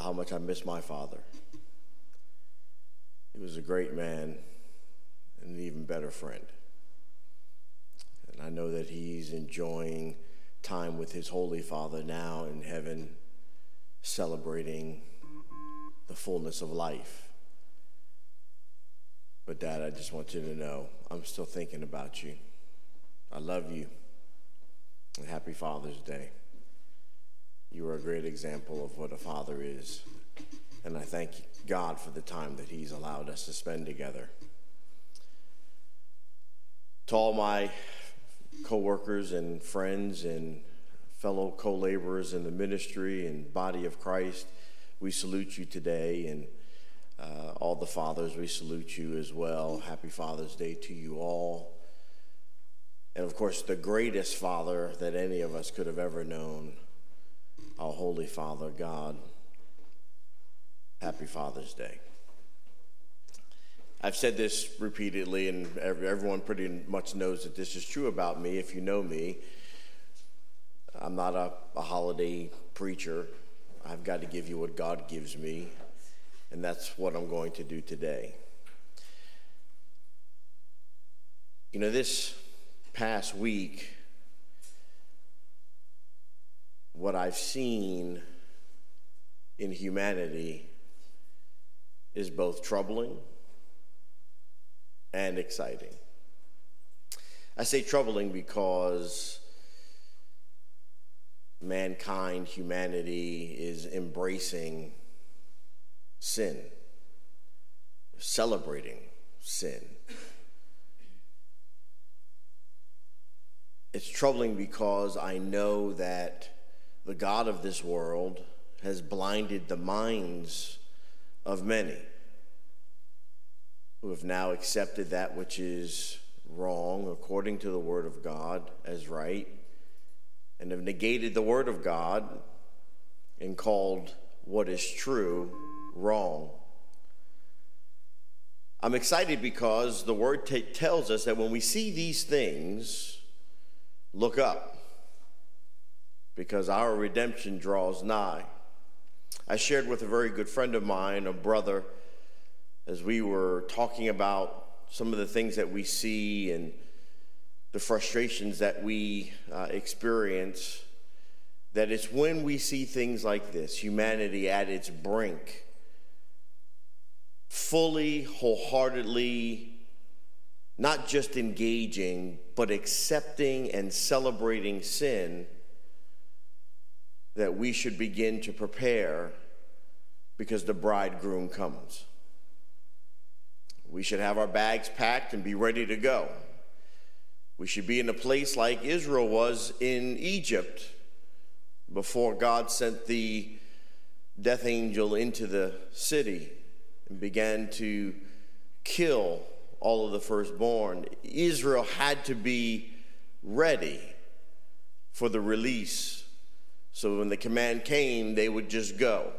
about how much I miss my father. He was a great man and an even better friend. And I know that he's enjoying time with his Holy Father now in heaven, celebrating the fullness of life. But, Dad, I just want you to know I'm still thinking about you. I love you. And happy Father's Day. You are a great example of what a father is. And I thank God for the time that He's allowed us to spend together. To all my coworkers and friends and fellow co-laborers in the ministry and body of Christ, we salute you today and uh, all the fathers, we salute you as well. Happy Father's Day to you all. And of course, the greatest father that any of us could have ever known, our Holy Father, God. Happy Father's Day. I've said this repeatedly, and everyone pretty much knows that this is true about me if you know me. I'm not a, a holiday preacher. I've got to give you what God gives me, and that's what I'm going to do today. You know, this past week, what I've seen in humanity is both troubling and exciting. I say troubling because mankind, humanity is embracing sin, celebrating sin. It's troubling because I know that the God of this world has blinded the minds of many who have now accepted that which is wrong according to the Word of God as right and have negated the Word of God and called what is true wrong. I'm excited because the Word t- tells us that when we see these things, look up because our redemption draws nigh. I shared with a very good friend of mine, a brother, as we were talking about some of the things that we see and the frustrations that we uh, experience, that it's when we see things like this, humanity at its brink, fully, wholeheartedly, not just engaging, but accepting and celebrating sin, that we should begin to prepare because the bridegroom comes. We should have our bags packed and be ready to go. We should be in a place like Israel was in Egypt before God sent the death angel into the city and began to kill all of the firstborn. Israel had to be ready for the release. So when the command came, they would just go.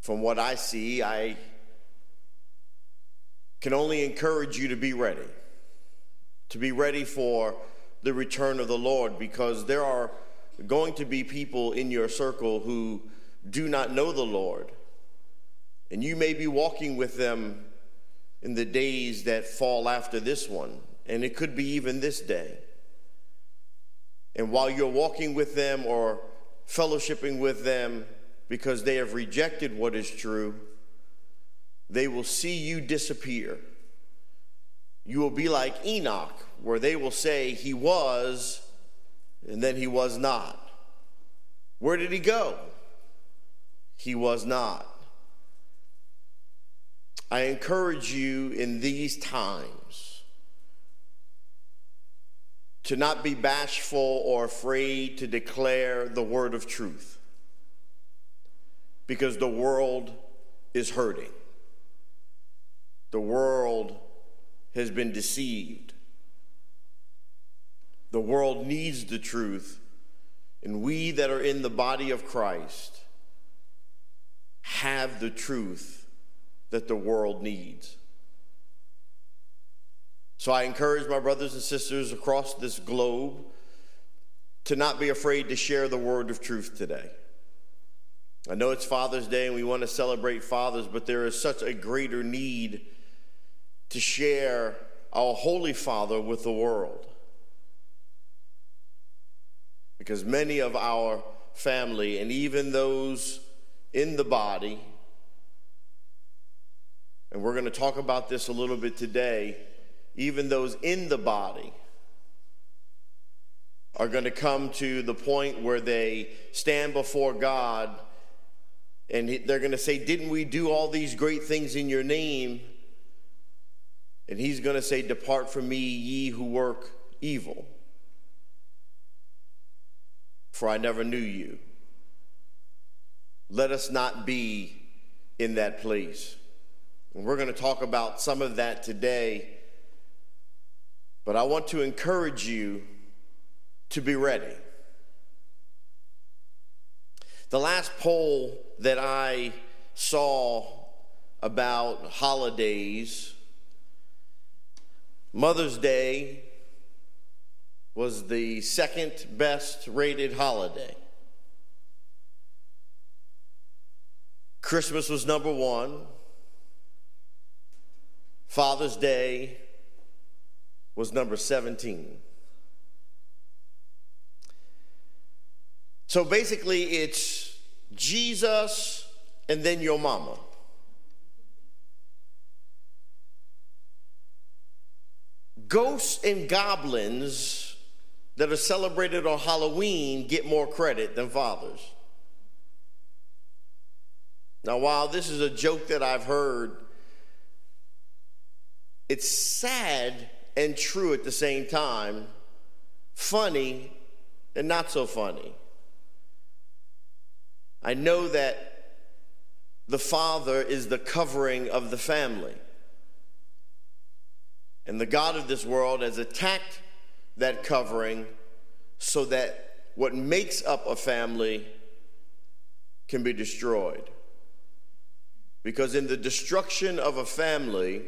From what I see, I can only encourage you to be ready to be ready for the return of the Lord because there are going to be people in your circle who do not know the Lord. And you may be walking with them in the days that fall after this one, and it could be even this day. And while you're walking with them or fellowshipping with them because they have rejected what is true, they will see you disappear you will be like Enoch, where they will say he was and then he was not. Where did he go? He was not. I encourage you in these times to not be bashful or afraid to declare the word of truth because the world is hurting. The world has been deceived. The world needs the truth, and we that are in the body of Christ have the truth that the world needs. So I encourage my brothers and sisters across this globe to not be afraid to share the word of truth today. I know it's Father's Day and we want to celebrate fathers, but there is such a greater need to share our Holy Father with the world. Because many of our family and even those in the body, and we're going to talk about this a little bit today, even those in the body are going to come to the point where they stand before God and they're going to say, Didn't we do all these great things in your name? And he's going to say, Depart from me, ye who work evil, for I never knew you. Let us not be in that place. And we're going to talk about some of that today. But I want to encourage you to be ready. The last poll that I saw about holidays, Mother's Day was the second best rated holiday. Christmas was number one. Father's Day was number 17. So basically, it's Jesus and then your mama. Ghosts and goblins that are celebrated on Halloween get more credit than fathers. Now, while this is a joke that I've heard, it's sad and true at the same time, funny and not so funny. I know that the father is the covering of the family. And the God of this world has attacked that covering so that what makes up a family can be destroyed. Because in the destruction of a family,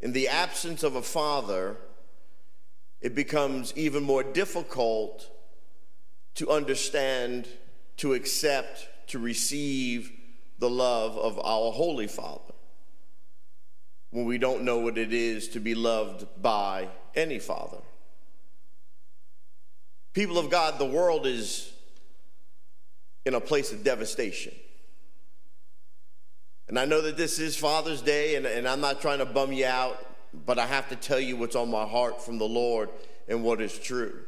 in the absence of a father, it becomes even more difficult to understand to accept, to receive the love of our Holy Father when we don't know what it is to be loved by any father. People of God, the world is in a place of devastation. And I know that this is Father's Day, and, and I'm not trying to bum you out, but I have to tell you what's on my heart from the Lord and what is true.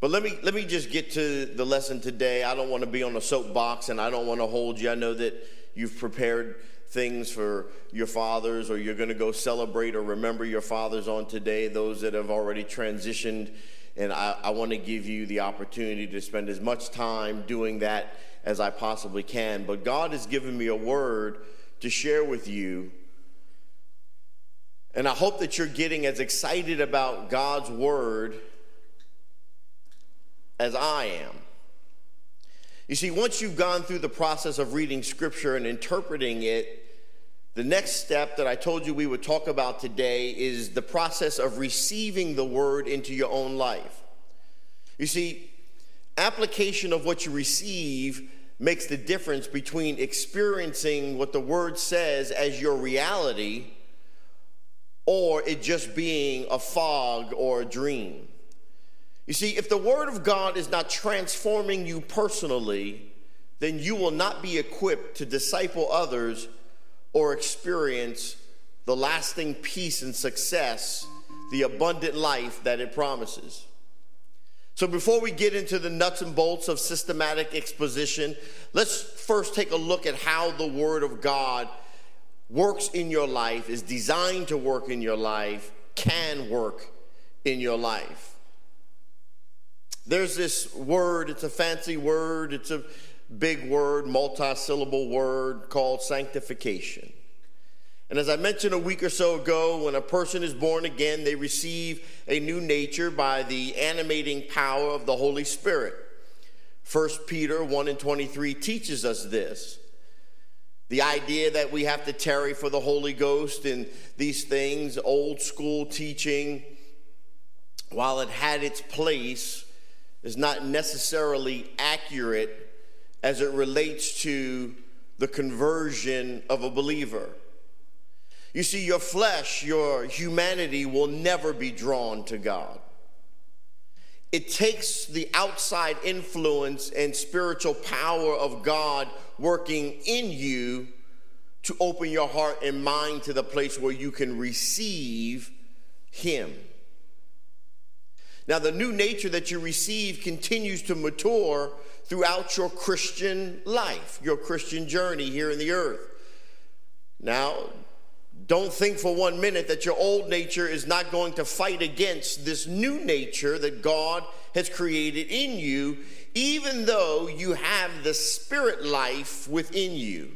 But let me let me just get to the lesson today. I don't want to be on a soapbox and I don't want to hold you. I know that you've prepared things for your fathers or you're going to go celebrate or remember your fathers on today, those that have already transitioned. And I, I want to give you the opportunity to spend as much time doing that as I possibly can. But God has given me a word to share with you. And I hope that you're getting as excited about God's word as I am. You see, once you've gone through the process of reading scripture and interpreting it, the next step that I told you we would talk about today is the process of receiving the word into your own life. You see, application of what you receive makes the difference between experiencing what the word says as your reality or it just being a fog or a dream. You see, if the Word of God is not transforming you personally, then you will not be equipped to disciple others or experience the lasting peace and success, the abundant life that it promises. So, before we get into the nuts and bolts of systematic exposition, let's first take a look at how the Word of God works in your life, is designed to work in your life, can work in your life. There's this word, it's a fancy word, it's a big word, multi syllable word called sanctification. And as I mentioned a week or so ago, when a person is born again, they receive a new nature by the animating power of the Holy Spirit. 1 Peter 1 and 23 teaches us this. The idea that we have to tarry for the Holy Ghost and these things, old school teaching, while it had its place, is not necessarily accurate as it relates to the conversion of a believer. You see, your flesh, your humanity will never be drawn to God. It takes the outside influence and spiritual power of God working in you to open your heart and mind to the place where you can receive Him. Now, the new nature that you receive continues to mature throughout your Christian life, your Christian journey here in the earth. Now, don't think for one minute that your old nature is not going to fight against this new nature that God has created in you, even though you have the spirit life within you.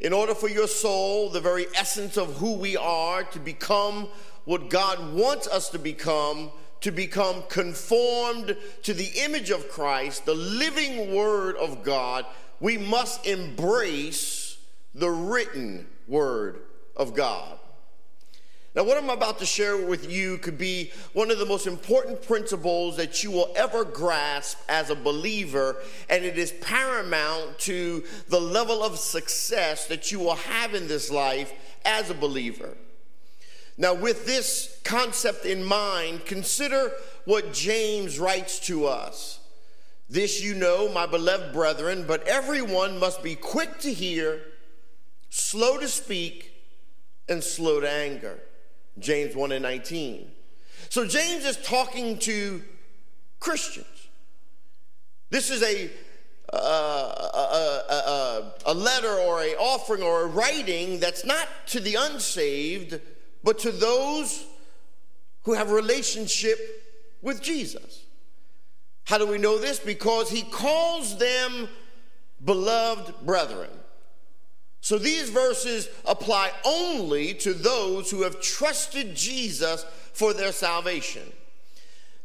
In order for your soul, the very essence of who we are, to become what God wants us to become, to become conformed to the image of Christ, the living word of God, we must embrace the written word of God. Now, what I'm about to share with you could be one of the most important principles that you will ever grasp as a believer, and it is paramount to the level of success that you will have in this life as a believer. Now, with this concept in mind, consider what James writes to us. This you know, my beloved brethren, but everyone must be quick to hear, slow to speak, and slow to anger. James 1 and 19. So, James is talking to Christians. This is a uh, a, a, a, letter or a offering or a writing that's not to the unsaved but to those who have relationship with Jesus. How do we know this? Because he calls them beloved brethren. So these verses apply only to those who have trusted Jesus for their salvation.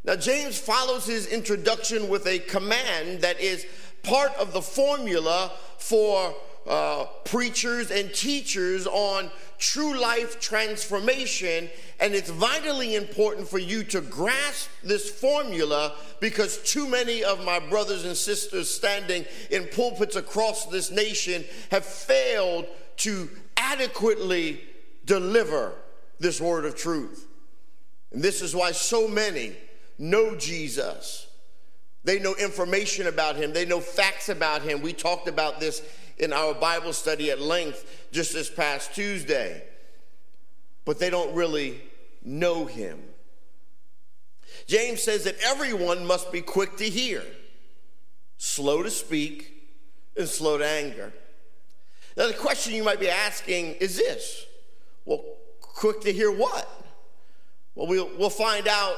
Now, James follows his introduction with a command that is part of the formula for uh, preachers and teachers on true life transformation. And it's vitally important for you to grasp this formula because too many of my brothers and sisters standing in pulpits across this nation have failed to adequately deliver this word of truth. And this is why so many know Jesus. They know information about him, they know facts about him. We talked about this in our Bible study at length just this past Tuesday, but they don't really know him. James says that everyone must be quick to hear, slow to speak, and slow to anger. Now, the question you might be asking is this well, quick to hear what? Well, we'll, we'll find out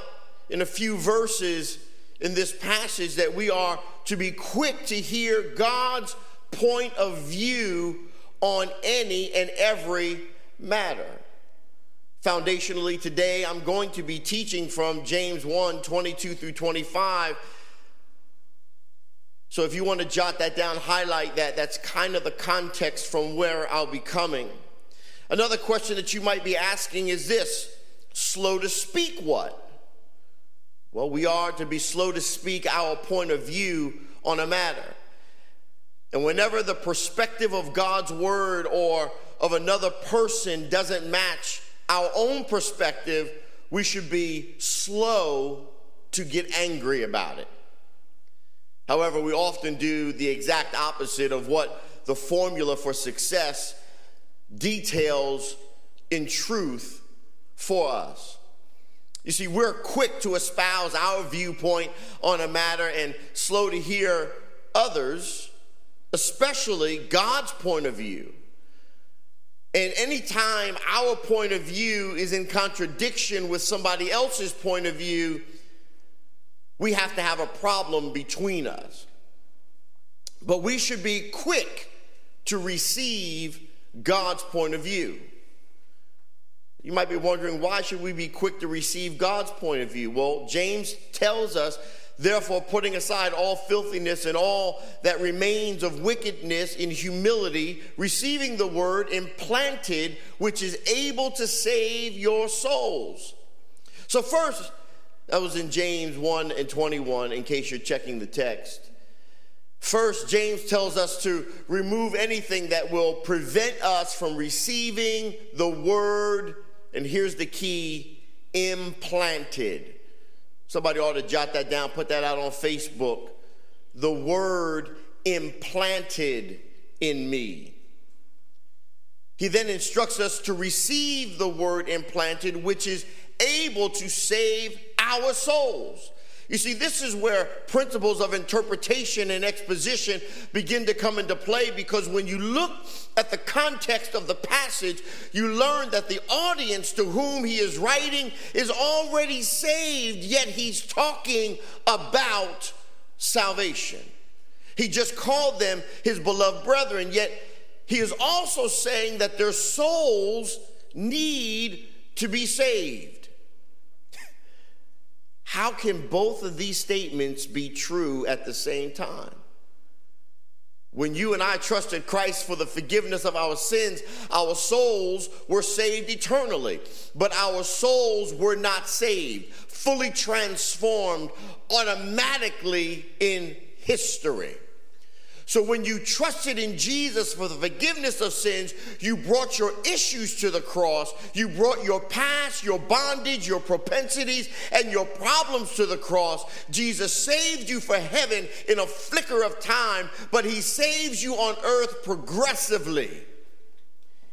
in a few verses in this passage that we are to be quick to hear God's point of view on any and every matter. Foundationally, today I'm going to be teaching from James 1 22 through 25. So if you want to jot that down, highlight that. That's kind of the context from where I'll be coming. Another question that you might be asking is this slow to speak what? Well, we are to be slow to speak our point of view on a matter. And whenever the perspective of God's word or of another person doesn't match our own perspective, we should be slow to get angry about it. However, we often do the exact opposite of what the formula for success details in truth for us. You see, we're quick to espouse our viewpoint on a matter and slow to hear others especially God's point of view. And anytime our point of view is in contradiction with somebody else's point of view, we have to have a problem between us. But we should be quick to receive God's point of view. You might be wondering why should we be quick to receive God's point of view? Well, James tells us Therefore, putting aside all filthiness and all that remains of wickedness in humility, receiving the word implanted, which is able to save your souls. So, first, That was in James 1 and 21, in case you're checking the text. First, James tells us to remove anything that will prevent us from receiving the word, and here's the key implanted. Somebody ought to jot that down, put that out on Facebook. The word implanted in me. He then instructs us to receive the word implanted, which is able to save our souls. You see, this is where principles of interpretation and exposition begin to come into play because when you look at the context of the passage, you learn that the audience to whom he is writing is already saved, yet he's talking about salvation. He just called them his beloved brethren, yet he is also saying that their souls need to be saved. How can both of these statements be true at the same time? When you and I trusted Christ for the forgiveness of our sins, our souls were saved eternally, but our souls were not saved, fully transformed automatically in history. So when you trusted in Jesus for the forgiveness of sins, you brought your issues to the cross. You brought your past, your bondage, your propensities, and your problems to the cross. Jesus saved you for heaven in a flicker of time, but he saves you on earth progressively.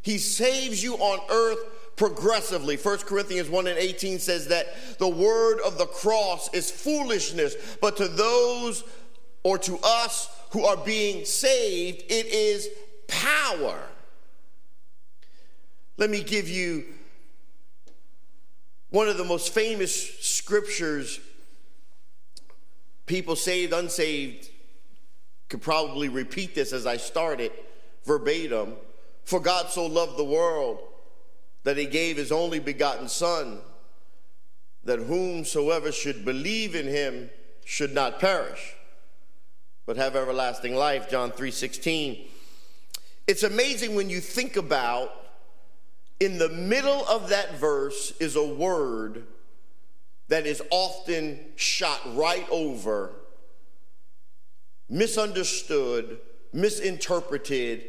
He saves you on earth progressively. 1 Corinthians 1 and 18 says that the word of the cross is foolishness, but to those or to us who are being saved, it is power. Let me give you one of the most famous scriptures. People saved, unsaved could probably repeat this as I started verbatim. For God so loved the world that he gave his only begotten Son, that whomsoever should believe in him should not perish but have everlasting life, John 3:16. It's amazing when you think about in the middle of that verse is a word that is often shot right over, misunderstood, misinterpreted,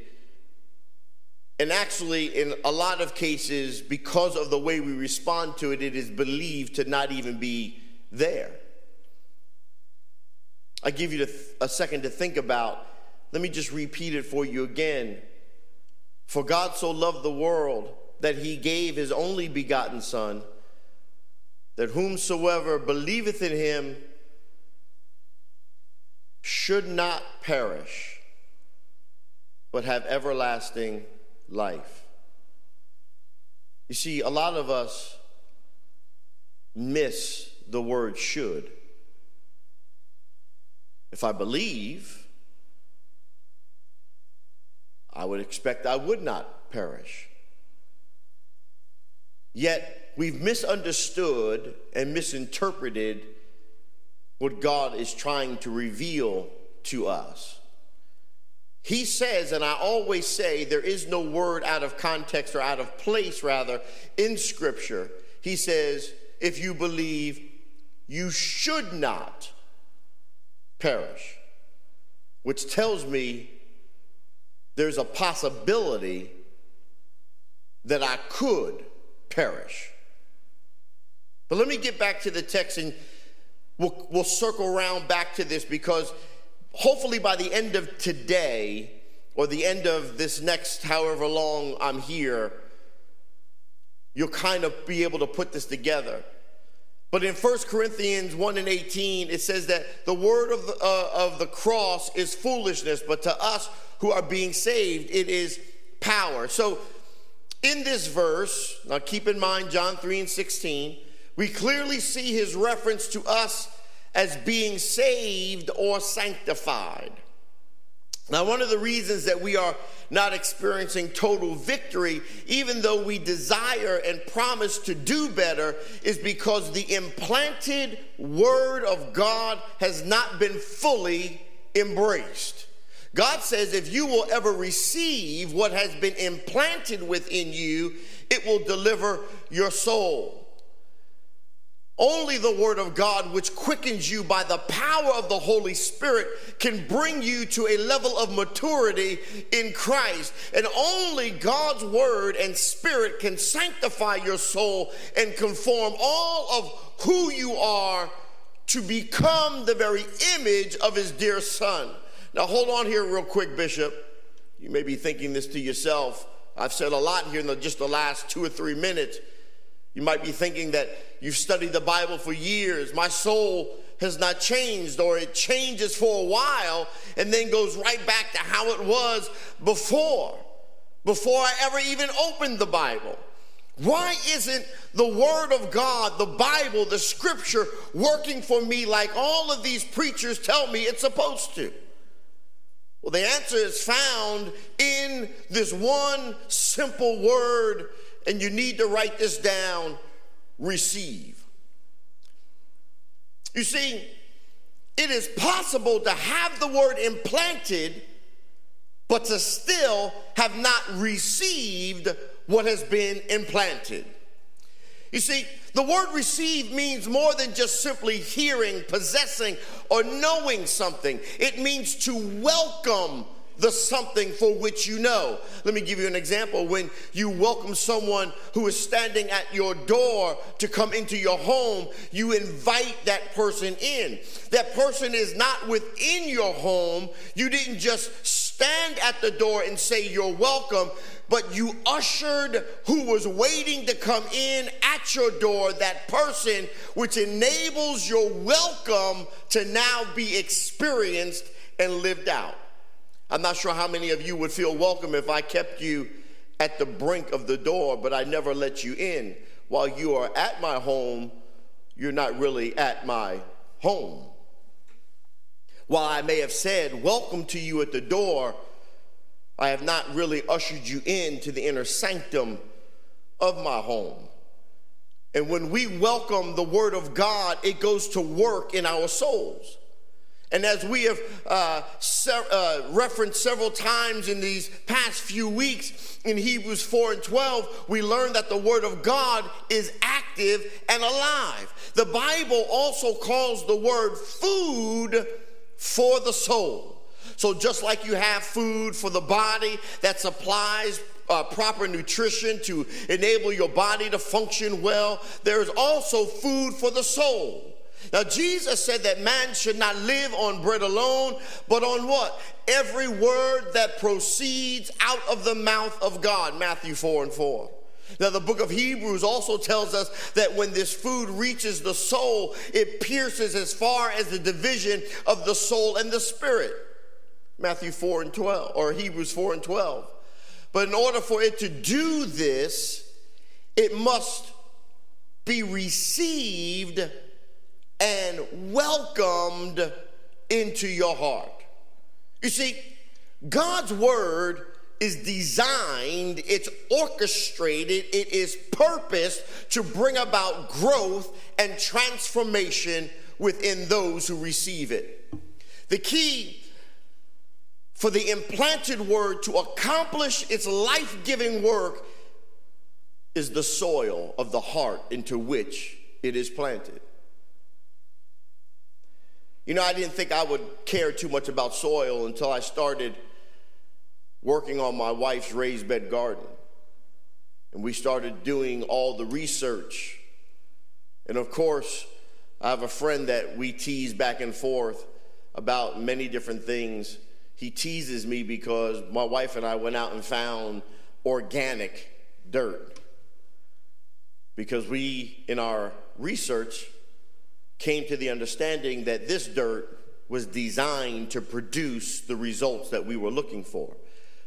and actually, in a lot of cases, because of the way we respond to it, it is believed to not even be there. I give you a second to think about. Let me just repeat it for you again. For God so loved the world that he gave his only begotten Son, that whomsoever believeth in him should not perish, but have everlasting life. You see, a lot of us miss the word should. If I believe, I would expect I would not perish. Yet we've misunderstood and misinterpreted what God is trying to reveal to us. He says, and I always say, there is no word out of context or out of place, rather, in Scripture. He says, if you believe, you should not perish, which tells me there's a possibility that I could perish. But let me get back to the text and we'll, we'll circle around back to this because hopefully by the end of today or the end of this next however long I'm here, you'll kind of be able to put this together. But in 1 Corinthians 1 and 18, it says that the word of the, uh, of the cross is foolishness, but to us who are being saved, it is power. So in this verse, now keep in mind John 3 and 16, we clearly see his reference to us as being saved or sanctified. Now, one of the reasons that we are not experiencing total victory, even though we desire and promise to do better, is because the implanted Word of God has not been fully embraced. God says if you will ever receive what has been implanted within you, it will deliver your soul. Only the Word of God, which quickens you by the power of the Holy Spirit, can bring you to a level of maturity in Christ. And only God's Word and Spirit can sanctify your soul and conform all of who you are to become the very image of His dear Son. Now, hold on here, real quick, Bishop. You may be thinking this to yourself. I've said a lot here in the, just the last two or three minutes. You might be thinking that you've studied the Bible for years. My soul has not changed, or it changes for a while and then goes right back to how it was before, before I ever even opened the Bible. Why isn't the Word of God, the Bible, the Scripture working for me like all of these preachers tell me it's supposed to? Well, the answer is found in this one simple word and you need to write this down receive. You see, it is possible to have the word implanted, but to still have not received what has been implanted. You see, the word receive means more than just simply hearing, possessing, or knowing something. It means to welcome the something for which you know. Let me give you an example. When you welcome someone who is standing at your door to come into your home, you invite that person in. That person is not within your home. You didn't just stand at the door and say you're welcome, but you ushered who was waiting to come in at your door, that person, which enables your welcome to now be experienced and lived out. I'm not sure how many of you would feel welcome if I kept you at the brink of the door, but I never let you in. While you are at my home, you're not really at my home. While I may have said, Welcome to you at the door, I have not really ushered you into the inner sanctum of my home. And when we welcome the Word of God, it goes to work in our souls. And as we have uh, se- uh, referenced several times in these past few weeks in Hebrews 4 and 12, we learn that the Word of God is active and alive. The Bible also calls the word food for the soul. So, just like you have food for the body that supplies uh, proper nutrition to enable your body to function well, there is also food for the soul. Now, Jesus said that man should not live on bread alone, but on what? Every word that proceeds out of the mouth of God. Matthew 4 and 4. Now, the book of Hebrews also tells us that when this food reaches the soul, it pierces as far as the division of the soul and the spirit. Matthew 4 and 12, or Hebrews 4 and 12. But in order for it to do this, it must be received and welcomed into your heart. You see, God's word is designed, it's orchestrated, it is purposed to bring about growth and transformation within those who receive it. The key for the implanted word to accomplish its life giving work is the soil of the heart into which it is planted. You know, I didn't think I would care too much about soil until I started working on my wife's raised bed garden. And we started doing all the research. And of course, I have a friend that we tease back and forth about many different things. He teases me because my wife and I went out and found organic dirt. Because we, in our research, came to the understanding that this dirt was designed to produce the results that we were looking for.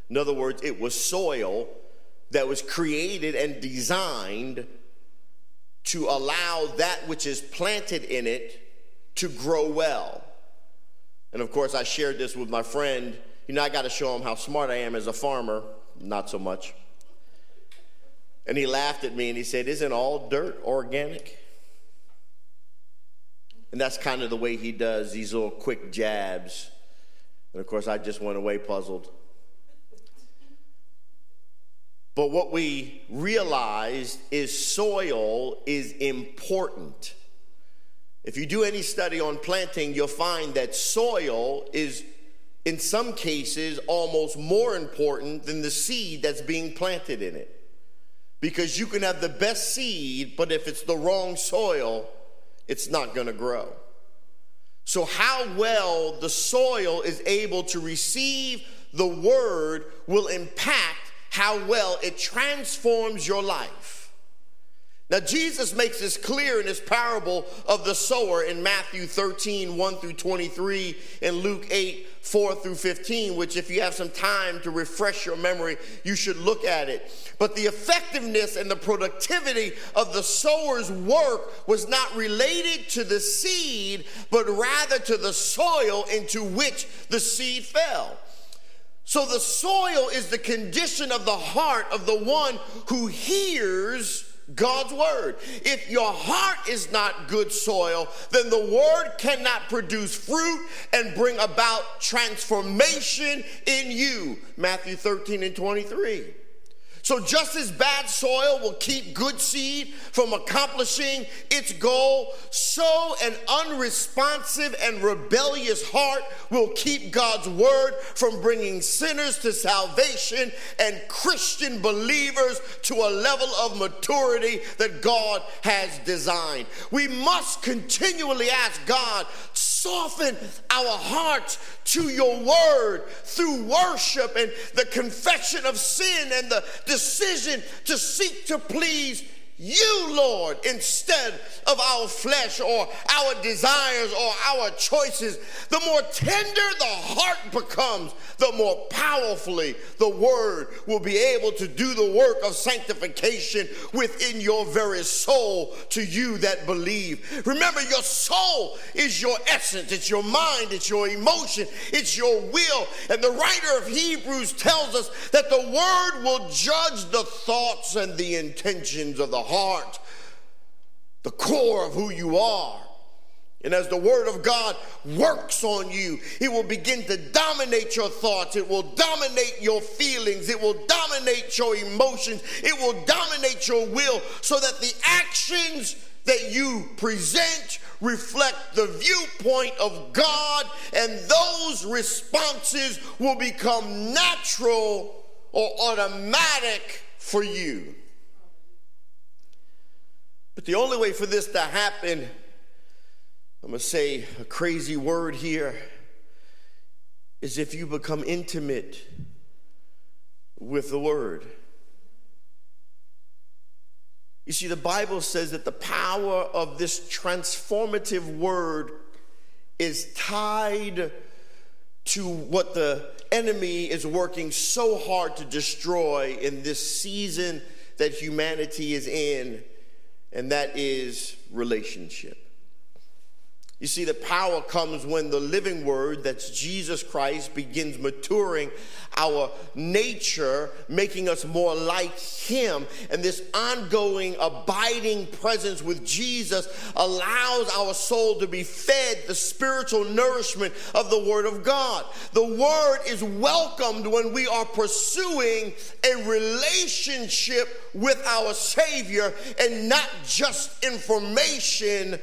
In other words, it was soil that was created and designed to allow that which is planted in it to grow well. And of course, I shared this with my friend. You know, I got to show him how smart I am as a farmer. Not so much. And he laughed at me and he said, Isn't all dirt organic? And that's kind of the way he does these little quick jabs. And of course, I just went away puzzled. But what we realized is soil is important. If you do any study on planting, you'll find that soil is, in some cases, almost more important than the seed that's being planted in it. Because you can have the best seed, but if it's the wrong soil, it's not going to grow. So, how well the soil is able to receive the word will impact how well it transforms your life. Now, Jesus makes this clear in his parable of the sower in Matthew 13, 1 through 23, and Luke 8, 4 through 15, which, if you have some time to refresh your memory, you should look at it. But the effectiveness and the productivity of the sower's work was not related to the seed, but rather to the soil into which the seed fell. So, the soil is the condition of the heart of the one who hears God's word. If your heart is not good soil, then the word cannot produce fruit and bring about transformation in you. Matthew 13 and 23. So, just as bad soil will keep good seed from accomplishing its goal, so an unresponsive and rebellious heart will keep God's word from bringing sinners to salvation and Christian believers to a level of maturity that God has designed. We must continually ask God, soften our hearts to your word through worship and the confession of sin and the decision to seek to please you, Lord, instead of our flesh or our desires or our choices. The more tender the heart becomes, the more powerfully the word will be able to do the work of sanctification within your very soul to you that believe. Remember, your soul is your essence, it's your mind, it's your emotion, it's your will. And the writer of Hebrews tells us that the word will judge the thoughts and the intentions of the heart, the core of who you are. And as the Word of God works on you, it will begin to dominate your thoughts. It will dominate your feelings. It will dominate your emotions. It will dominate your will so that the actions that you present reflect the viewpoint of God, and those responses will become natural or automatic for you. But the only way for this to happen, I'm going to say a crazy word here, is if you become intimate with the word. You see, the Bible says that the power of this transformative word is tied to what the enemy is working so hard to destroy in this season that humanity is in and that is relationship. You see, the power comes when the living word, that's Jesus Christ, begins maturing our nature, making us more like Him. And this ongoing, abiding presence with Jesus allows our soul to be fed the spiritual nourishment of the Word of God. The Word is welcomed when we are pursuing a relationship with our Savior and not just information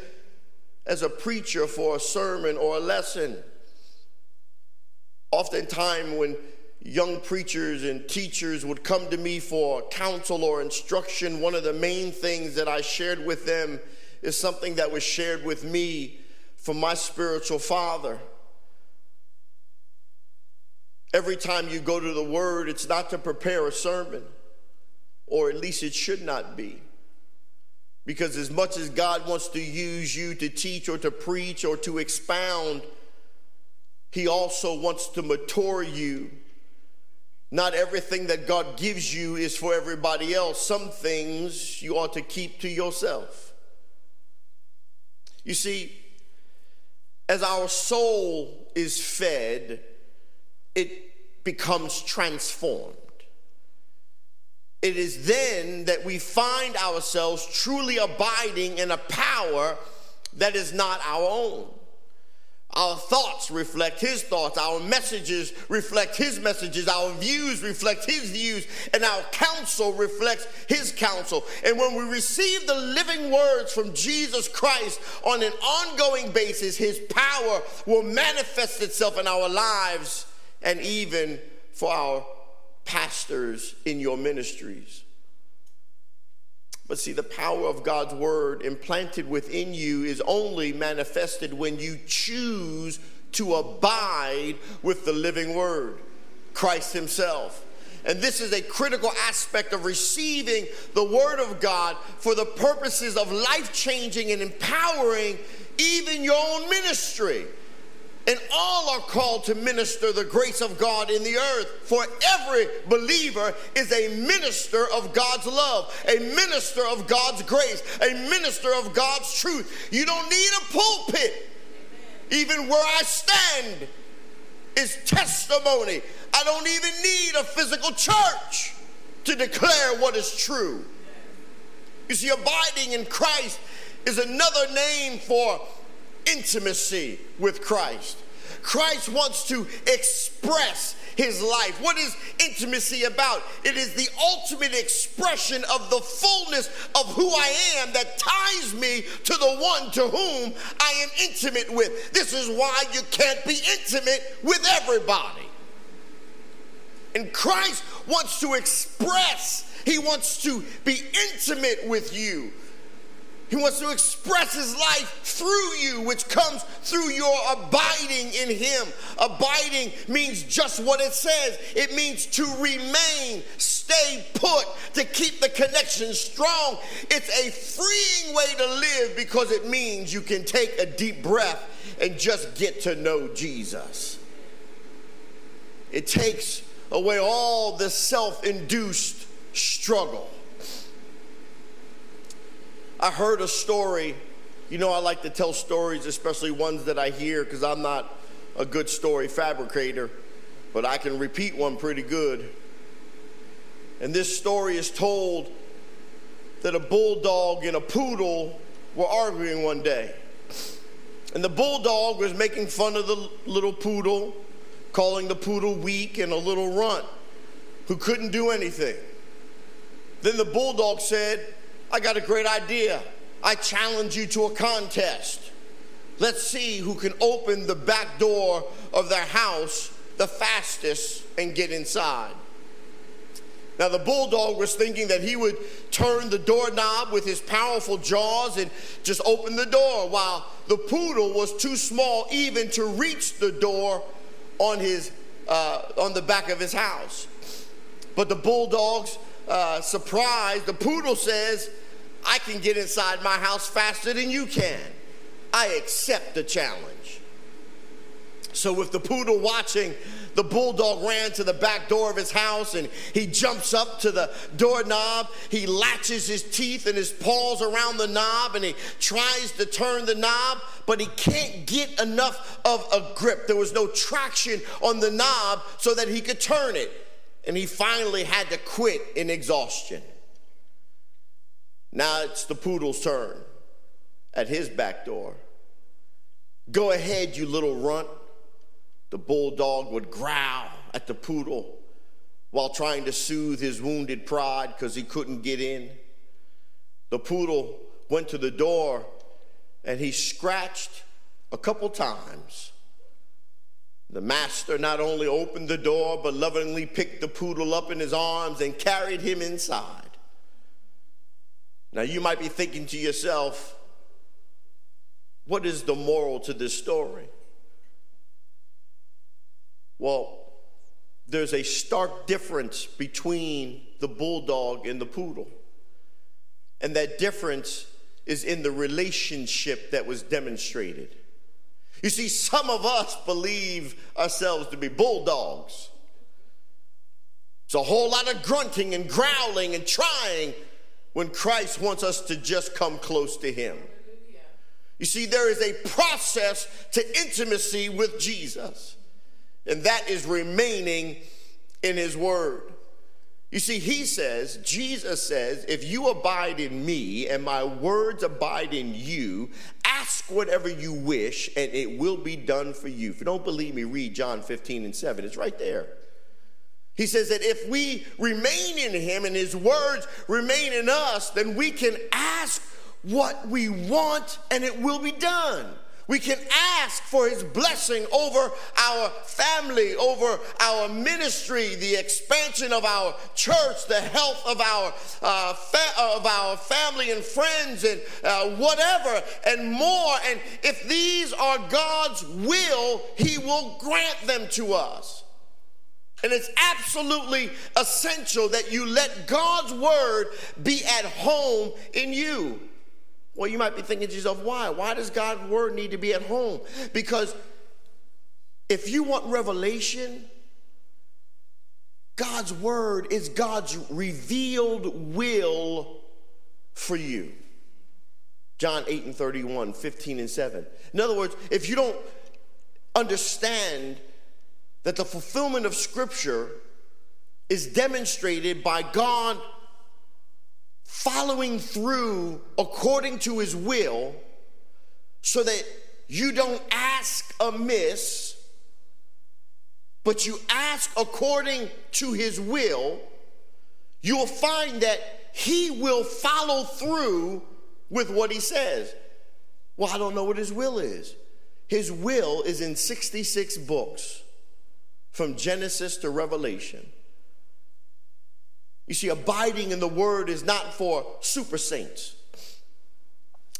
as a preacher for a sermon or a lesson. Oftentimes, when young preachers and teachers would come to me for counsel or instruction, one of the main things that I shared with them is something that was shared with me from my spiritual father. Every time you go to the Word, it's not to prepare a sermon, or at least it should not be. Because as much as God wants to use you to teach or to preach or to expound, He also wants to mature you. Not everything that God gives you is for everybody else. Some things you ought to keep to yourself. You see, as our soul is fed, it becomes transformed. It is then that we find ourselves truly abiding in a power that is not our own. Our thoughts reflect his thoughts. Our messages reflect his messages. Our views reflect his views. And our counsel reflects his counsel. And when we receive the living words from Jesus Christ on an ongoing basis, his power will manifest itself in our lives and even for our pastors in your ministries. But see, the power of God's word implanted within you is only manifested when you choose to abide with the living word, Christ Himself. And this is a critical aspect of receiving the Word of God for the purposes of life changing and empowering even your own ministry. And all are called to minister the grace of God in the earth. For every believer is a minister of God's love, a minister of God's grace, a minister of God's truth. You don't need a pulpit. Even where I stand is testimony. I don't even need a physical church to declare what is true. You see, abiding in Christ is another name for intimacy with Christ. Christ wants to express his life. What is intimacy about? It is the ultimate expression of the fullness of who I am that ties me to the one to whom I am intimate with. This is why you can't be intimate with everybody. And Christ wants to express, he wants to be intimate with you. He wants to express his life through you, which comes through your abiding in him. Abiding means just what it says it means to remain, stay put, to keep the connection strong. It's a freeing way to live because it means you can take a deep breath and just get to know Jesus. It takes away all the self induced struggle. I heard a story. You know, I like to tell stories, especially ones that I hear, because I'm not a good story fabricator, but I can repeat one pretty good. And this story is told that a bulldog and a poodle were arguing one day. And the bulldog was making fun of the little poodle, calling the poodle weak and a little runt who couldn't do anything. Then the bulldog said, I got a great idea. I challenge you to a contest. Let's see who can open the back door of their house the fastest and get inside. Now, the bulldog was thinking that he would turn the doorknob with his powerful jaws and just open the door, while the poodle was too small even to reach the door on, his, uh, on the back of his house. But the bulldog's uh, surprised, the poodle says, I can get inside my house faster than you can. I accept the challenge. So, with the poodle watching, the bulldog ran to the back door of his house and he jumps up to the doorknob. He latches his teeth and his paws around the knob and he tries to turn the knob, but he can't get enough of a grip. There was no traction on the knob so that he could turn it. And he finally had to quit in exhaustion. Now it's the poodle's turn at his back door. Go ahead, you little runt. The bulldog would growl at the poodle while trying to soothe his wounded pride because he couldn't get in. The poodle went to the door and he scratched a couple times. The master not only opened the door, but lovingly picked the poodle up in his arms and carried him inside. Now, you might be thinking to yourself, what is the moral to this story? Well, there's a stark difference between the bulldog and the poodle. And that difference is in the relationship that was demonstrated. You see, some of us believe ourselves to be bulldogs. It's a whole lot of grunting and growling and trying when Christ wants us to just come close to Him. You see, there is a process to intimacy with Jesus, and that is remaining in His Word. You see, He says, Jesus says, if you abide in me and my words abide in you, ask whatever you wish, and it will be done for you. If you don't believe me, read John 15 and 7. It's right there. He says that if we remain in him and his words remain in us, then we can ask what we want and it will be done. We can ask for his blessing over our family, over our ministry, the expansion of our church, the health of our, uh, fa- of our family and friends, and uh, whatever, and more. And if these are God's will, he will grant them to us. And it's absolutely essential that you let God's word be at home in you. Well, you might be thinking to yourself, why? Why does God's word need to be at home? Because if you want revelation, God's word is God's revealed will for you. John 8 and 31, 15 and 7. In other words, if you don't understand that the fulfillment of Scripture is demonstrated by God following through according to His will so that you don't ask amiss, but you ask according to His will, you will find that He will follow through with what He says. Well, I don't know what His will is. His will is in 66 books from Genesis to Revelation. You see, abiding in the word is not for super saints.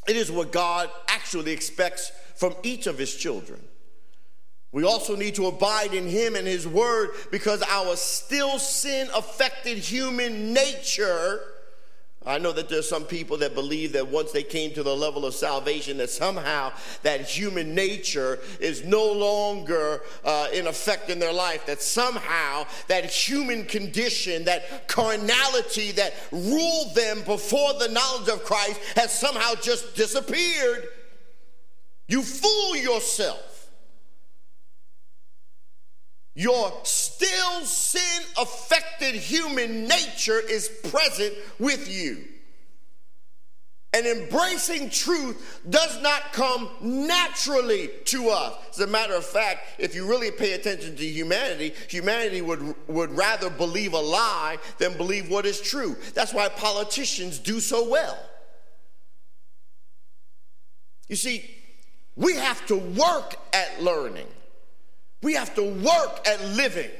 It is what God actually expects from each of his children. We also need to abide in him and his word because our still sin affected human nature I know that there's some people that believe that once they came to the level of salvation, that somehow that human nature is no longer uh, in effect in their life, that somehow that human condition, that carnality that ruled them before the knowledge of Christ has somehow just disappeared. You fool yourself. Your still sin affected human nature is present with you. And embracing truth does not come naturally to us. As a matter of fact, if you really pay attention to humanity, humanity would, would rather believe a lie than believe what is true. That's why politicians do so well. You see, we have to work at learning. We have to work at living.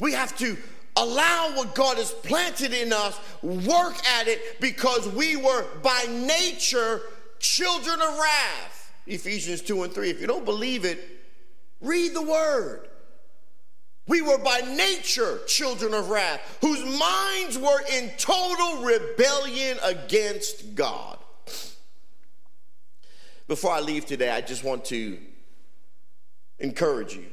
We have to allow what God has planted in us, work at it because we were by nature children of wrath. Ephesians 2 and 3. If you don't believe it, read the word. We were by nature children of wrath, whose minds were in total rebellion against God. Before I leave today, I just want to encourage you.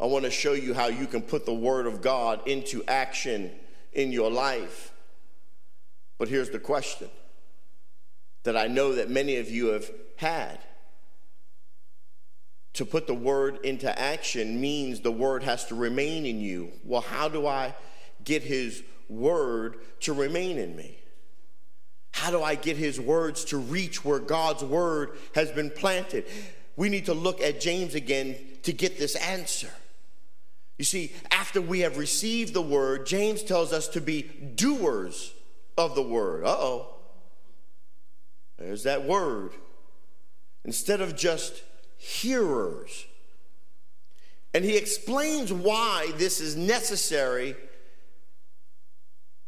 I want to show you how you can put the Word of God into action in your life. But here's the question that I know that many of you have had. To put the Word into action means the Word has to remain in you. Well, how do I get His Word to remain in me? How do I get His words to reach where God's Word has been planted? We need to look at James again to get this answer. You see, after we have received the word, James tells us to be doers of the word. Uh oh. There's that word. Instead of just hearers. And he explains why this is necessary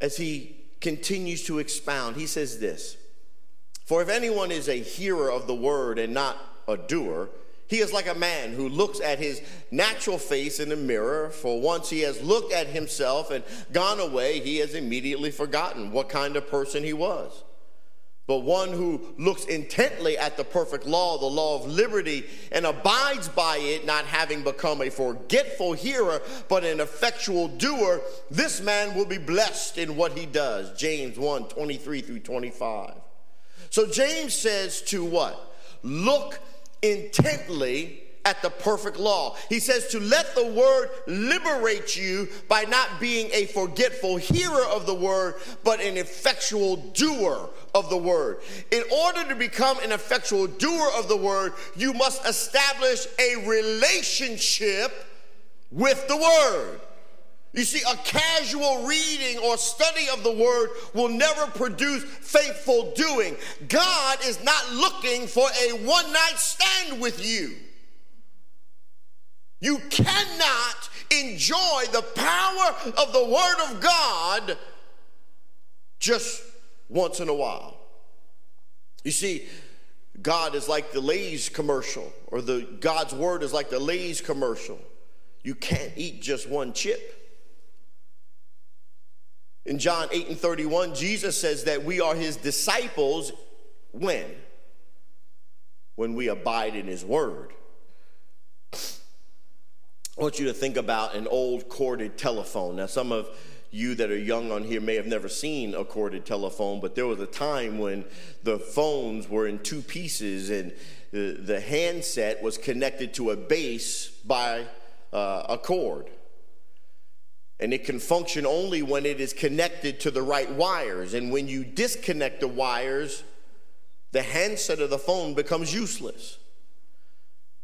as he continues to expound. He says this For if anyone is a hearer of the word and not a doer. He is like a man who looks at his natural face in the mirror. For once he has looked at himself and gone away, he has immediately forgotten what kind of person he was. But one who looks intently at the perfect law, the law of liberty, and abides by it, not having become a forgetful hearer, but an effectual doer, this man will be blessed in what he does. James 1 23 through 25. So James says to what? Look intently at the perfect law. He says to let the word liberate you by not being a forgetful hearer of the word, but an effectual doer of the word. In order to become an effectual doer of the word, you must establish a relationship with the word. You see, a casual reading or study of the word will never produce faithful doing. God is not looking for a one night stand with you. You cannot enjoy the power of the word of God just once in a while. You see, God is like the Lay's commercial, or the God's word is like the Lay's commercial. You can't eat just one chip. In John 8 and 31, Jesus says that we are his disciples when? When we abide in his word. I want you to think about an old corded telephone. Now, some of you that are young on here may have never seen a corded telephone, but there was a time when the phones were in two pieces and the, the handset was connected to a base by uh, a cord and it can function only when it is connected to the right wires. And when you disconnect the wires, the handset of the phone becomes useless.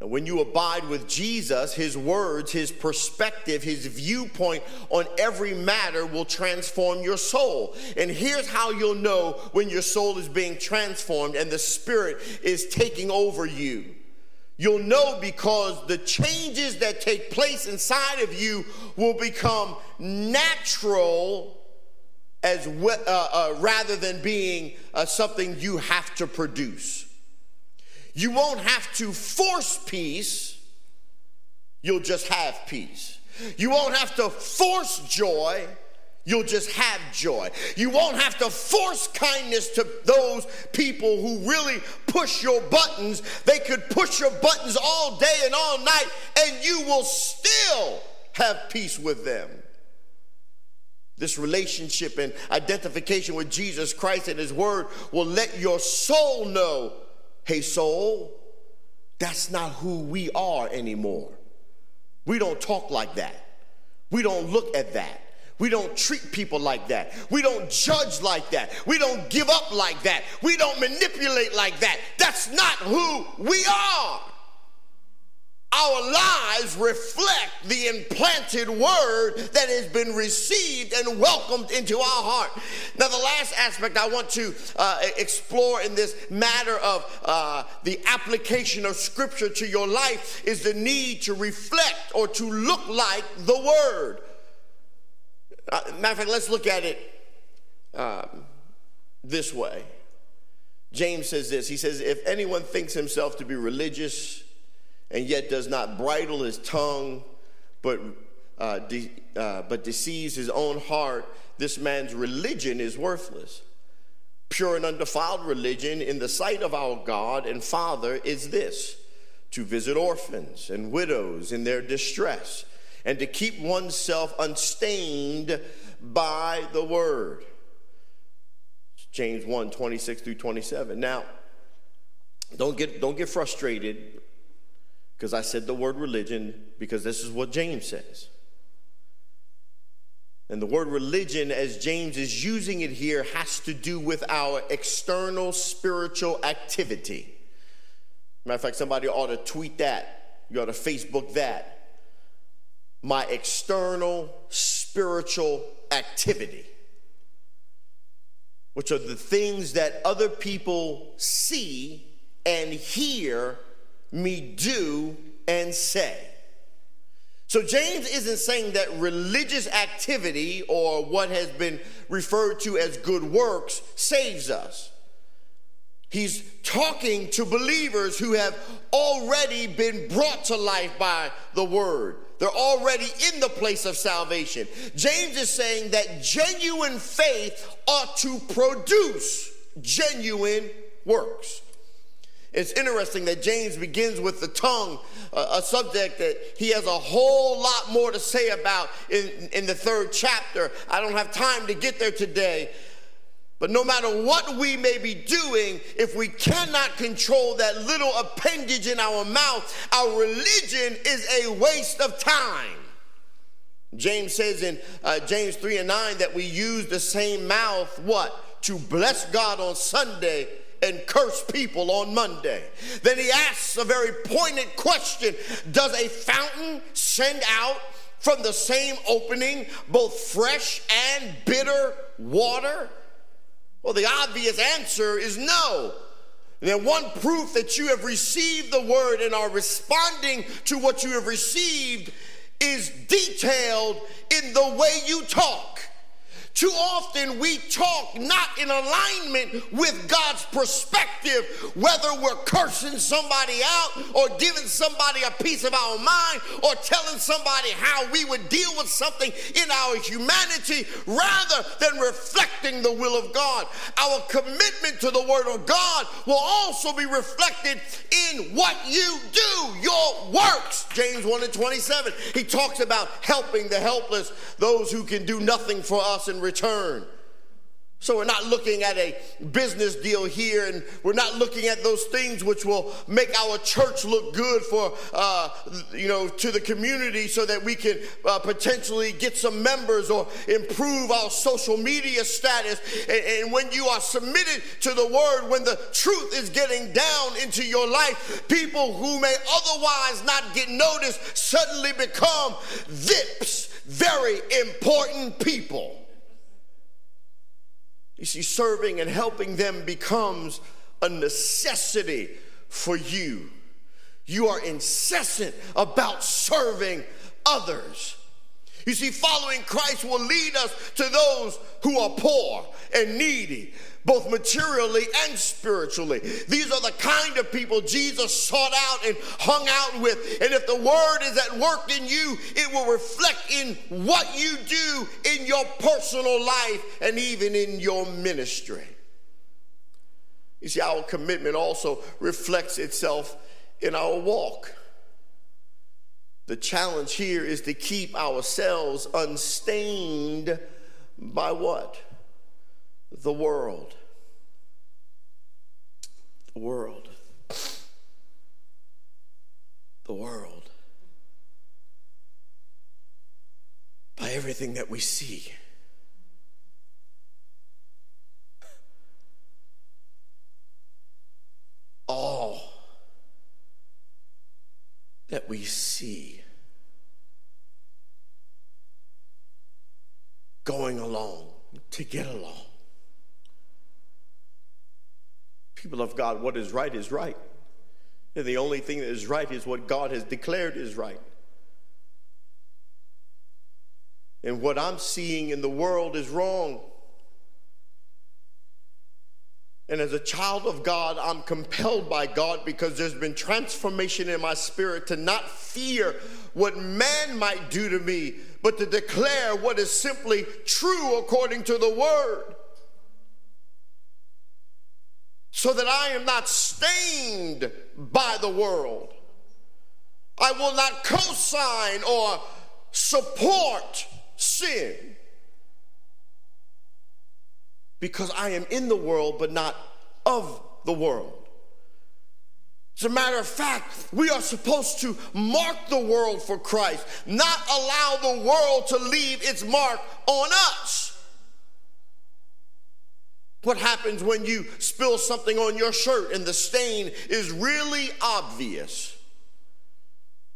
And when you abide with Jesus, his words, his perspective, his viewpoint on every matter will transform your soul. And here's how you'll know when your soul is being transformed and the Spirit is taking over you. You'll know because the changes that take place inside of you will become natural as uh, uh, rather than being uh, something you have to produce. You won't have to force peace, you'll just have peace. You won't have to force joy, You'll just have joy. You won't have to force kindness to those people who really push your buttons. They could push your buttons all day and all night, and you will still have peace with them. This relationship and identification with Jesus Christ and His Word will let your soul know hey, soul, that's not who we are anymore. We don't talk like that, we don't look at that. We don't treat people like that. We don't judge like that. We don't give up like that. We don't manipulate like that. That's not who we are. Our lives reflect the implanted word that has been received and welcomed into our heart. Now, the last aspect I want to uh, explore in this matter of uh, the application of Scripture to your life is the need to reflect or to look like the word. Uh, matter of fact, let's look at it um, this way. James says this He says, If anyone thinks himself to be religious and yet does not bridle his tongue, but, uh, de- uh, but deceives his own heart, this man's religion is worthless. Pure and undefiled religion in the sight of our God and Father is this to visit orphans and widows in their distress and to keep oneself unstained by the word. James 1 26 through 27. Now, don't get, don't get frustrated because I said the word religion because this is what James says. And the word religion, as James is using it here, has to do with our external spiritual activity. Matter of fact, somebody ought to tweet that. You ought to Facebook that my external spiritual activity, which are the things that other people see and hear me do and say. So, James isn't saying that religious activity or what has been referred to as good works saves us. He's talking to believers who have already been brought to life by the word. They're already in the place of salvation. James is saying that genuine faith ought to produce genuine works. It's interesting that James begins with the tongue, a subject that he has a whole lot more to say about in, in the third chapter. I don't have time to get there today. But no matter what we may be doing, if we cannot control that little appendage in our mouth, our religion is a waste of time. James says in uh, James 3 and 9 that we use the same mouth, what? To bless God on Sunday and curse people on Monday. Then he asks a very pointed question Does a fountain send out from the same opening both fresh and bitter water? Well, the obvious answer is no. And then one proof that you have received the word and are responding to what you have received is detailed in the way you talk. Too often we talk not in alignment with God's perspective, whether we're cursing somebody out or giving somebody a piece of our mind or telling somebody how we would deal with something in our humanity rather than reflecting the will of God. Our commitment to the Word of God will also be reflected in what you do, your works. James 1 and 27. He talks about helping the helpless, those who can do nothing for us in return. So we're not looking at a business deal here, and we're not looking at those things which will make our church look good for, uh, you know, to the community, so that we can uh, potentially get some members or improve our social media status. And, and when you are submitted to the word, when the truth is getting down into your life, people who may otherwise not get noticed suddenly become VIPs, very important people. You see, serving and helping them becomes a necessity for you. You are incessant about serving others. You see, following Christ will lead us to those who are poor and needy, both materially and spiritually. These are the kind of people Jesus sought out and hung out with. And if the word is at work in you, it will reflect in what you do in your personal life and even in your ministry. You see, our commitment also reflects itself in our walk. The challenge here is to keep ourselves unstained by what? The world. The world. The world. By everything that we see. All that we see going along to get along. People of God, what is right is right. And the only thing that is right is what God has declared is right. And what I'm seeing in the world is wrong. And as a child of God, I'm compelled by God because there's been transformation in my spirit to not fear what man might do to me, but to declare what is simply true according to the word so that I am not stained by the world. I will not co-sign or support sin because I am in the world but not of the world. As a matter of fact, we are supposed to mark the world for Christ, not allow the world to leave its mark on us. What happens when you spill something on your shirt and the stain is really obvious?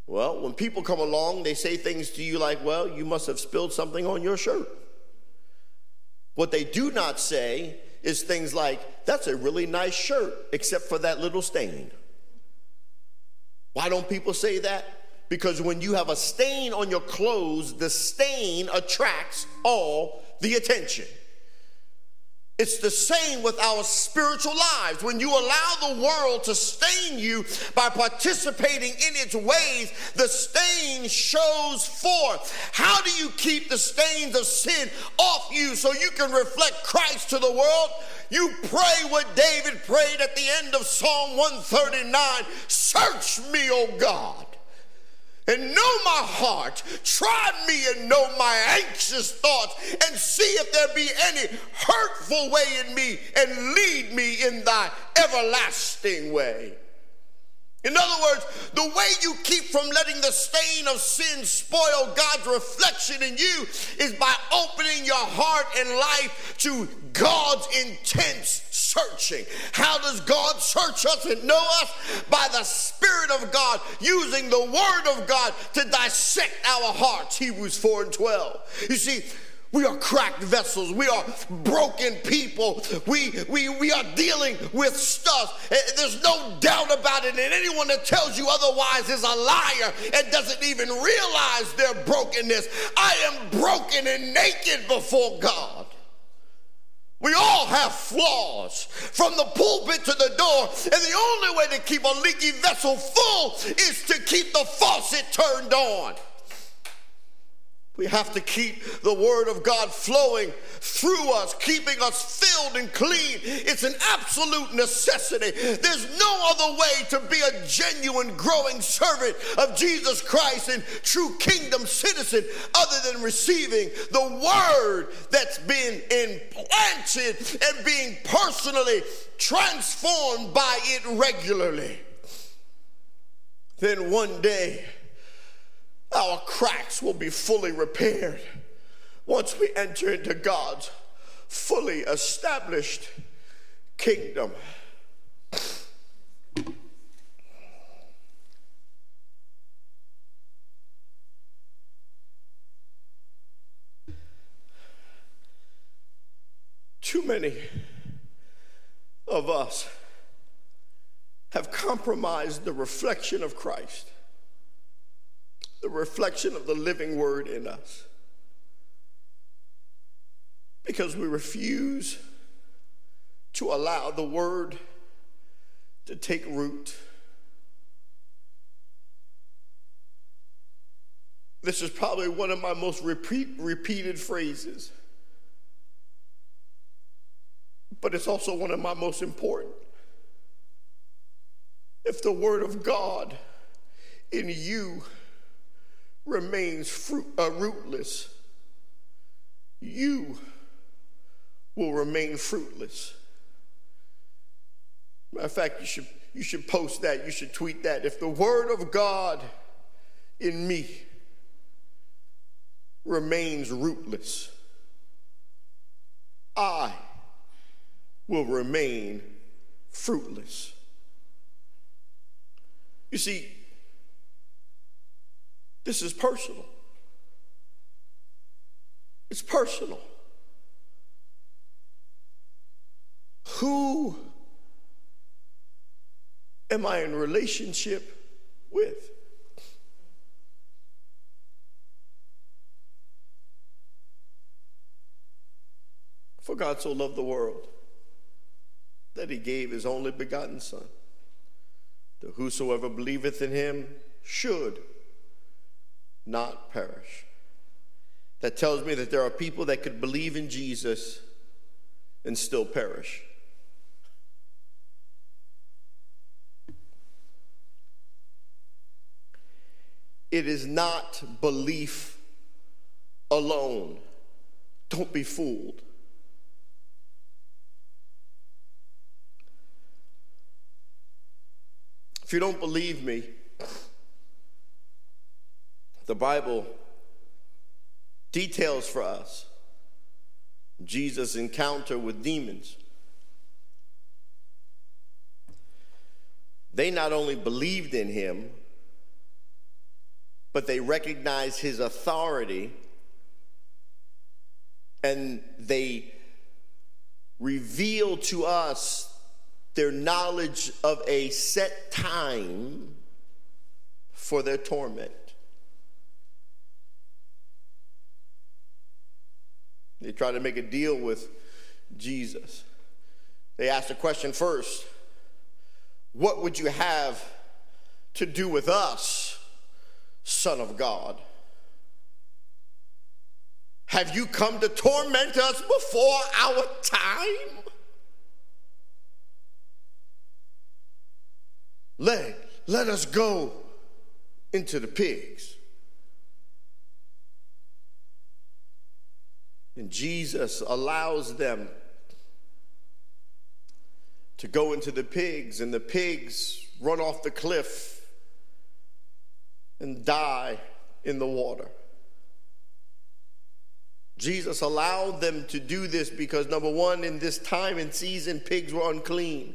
Well, when people come along, they say things to you like, well, you must have spilled something on your shirt. What they do not say is things like, that's a really nice shirt, except for that little stain. Why don't people say that? Because when you have a stain on your clothes, the stain attracts all the attention. It's the same with our spiritual lives. When you allow the world to stain you by participating in its ways, the stain shows forth. How do you keep the stains of sin off you so you can reflect Christ to the world? You pray what David prayed at the end of Psalm 139 Search me, O God and know my heart. Try me and know my anxious thoughts, and see if there be any hurtful way in me, and lead me in thy everlasting way. In other words, the way you keep from letting the stain of sin spoil God's reflection in you is by opening your heart and life to God's intense searching. How does God search us and know us? By the Spirit of God, using the Word of God to dissect our hearts. Hebrews 4 and 12. You see, we are cracked vessels. We are broken people. We, we, we are dealing with stuff. Eh, there's no doubt about it. And anyone that tells you otherwise is a liar and doesn't even realize their brokenness. I am broken and naked before God. We all have flaws from the pulpit to the door. And the only way to keep a leaky vessel full is to keep the faucet turned on. We have to keep the Word of God flowing through us, keeping us filled and clean. It's an absolute necessity. There's no other way to be a genuine, growing servant of Jesus Christ and true kingdom citizen other than receiving the Word that's been implanted and being personally transformed by it regularly. Then one day, our cracks will be fully repaired once we enter into God's fully established kingdom. Too many of us have compromised the reflection of Christ the reflection of the living word in us. Because we refuse to allow the word to take root. This is probably one of my most repeat, repeated phrases, but it's also one of my most important. If the word of God in you remains fruit, uh, rootless, you will remain fruitless. Matter of fact, you should, you should post that, you should tweet that. If the word of God in me remains rootless, I will remain fruitless. You see, this is personal. It's personal. Who am I in relationship with? For God so loved the world that he gave his only begotten Son, that whosoever believeth in him should not perish. That tells me that there are people that could believe in Jesus and still perish. It is not belief alone. Don't be fooled. If you don't believe me, the Bible details for us Jesus' encounter with demons. They not only believed in him, but they recognized his authority and they revealed to us their knowledge of a set time for their torment. They tried to make a deal with Jesus. They asked the question first What would you have to do with us, Son of God? Have you come to torment us before our time? Let, let us go into the pigs. And Jesus allows them to go into the pigs, and the pigs run off the cliff and die in the water. Jesus allowed them to do this because, number one, in this time and season, pigs were unclean,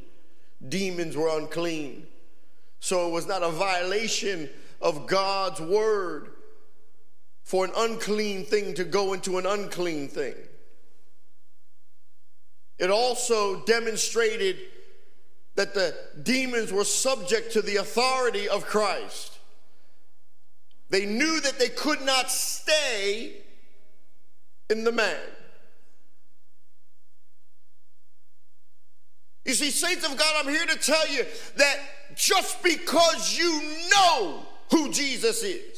demons were unclean. So it was not a violation of God's word for an unclean thing to go into an unclean thing. It also demonstrated that the demons were subject to the authority of Christ. They knew that they could not stay in the man. You see, saints of God, I'm here to tell you that just because you know who Jesus is,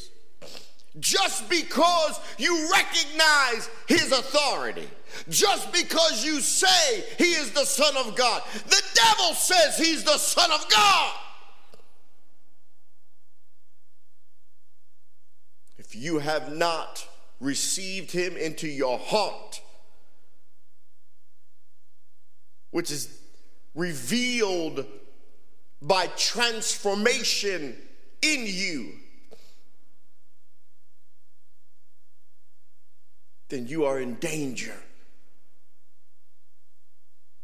just because you recognize his authority, just because you say he is the Son of God, the devil says he's the Son of God. If you have not received him into your heart, which is revealed by transformation in you, then you are in danger.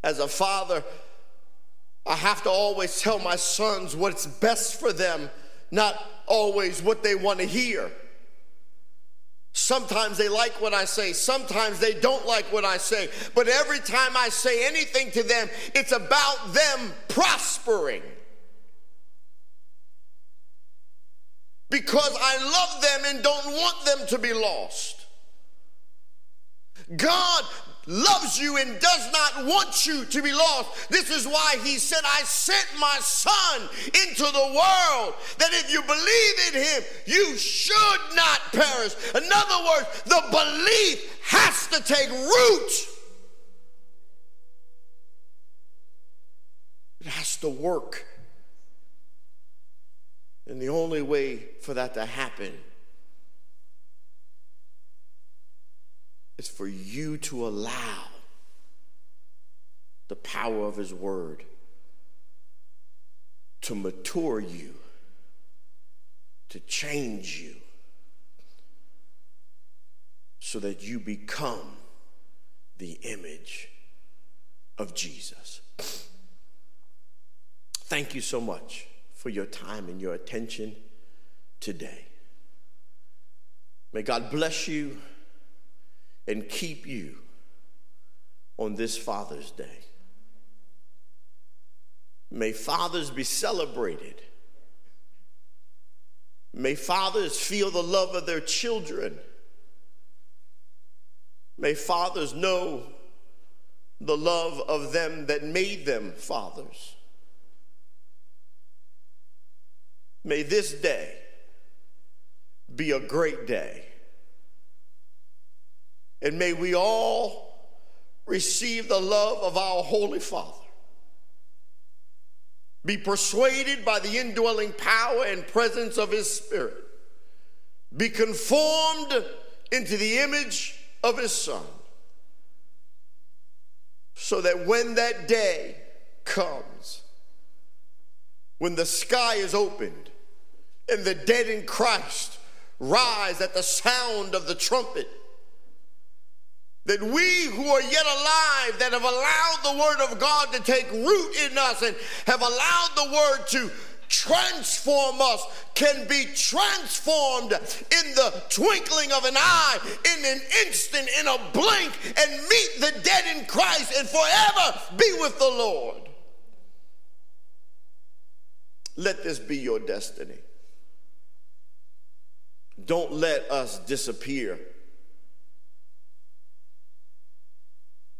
As a father, I have to always tell my sons what's best for them, not always what they want to hear. Sometimes they like what I say, sometimes they don't like what I say. But every time I say anything to them, it's about them prospering. Because I love them and don't want them to be lost. God loves you and does not want you to be lost. This is why he said, I sent my son into the world that if you believe in him, you should not perish. In other words, the belief has to take root. It has to work. And the only way for that to happen is for you to allow the power of His Word to mature you, to change you, so that you become the image of Jesus. Thank you so much for your time and your attention today. May God bless you and keep you on this Father's Day. May fathers be celebrated. May fathers feel the love of their children. May fathers know the love of them that made them fathers. May this day be a great day and may we all receive the love of our Holy Father. Be persuaded by the indwelling power and presence of His Spirit. Be conformed into the image of His Son. So that when that day comes, when the sky is opened and the dead in Christ rise at the sound of the trumpet, that we who are yet alive, that have allowed the Word of God to take root in us and have allowed the Word to transform us, can be transformed in the twinkling of an eye, in an instant, in a blink, and meet the dead in Christ and forever be with the Lord. Let this be your destiny. Don't let us disappear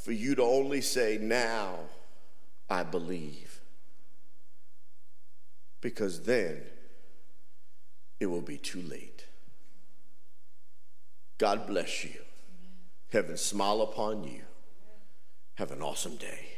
for you to only say, Now I believe. Because then it will be too late. God bless you. Heaven smile upon you. Have an awesome day.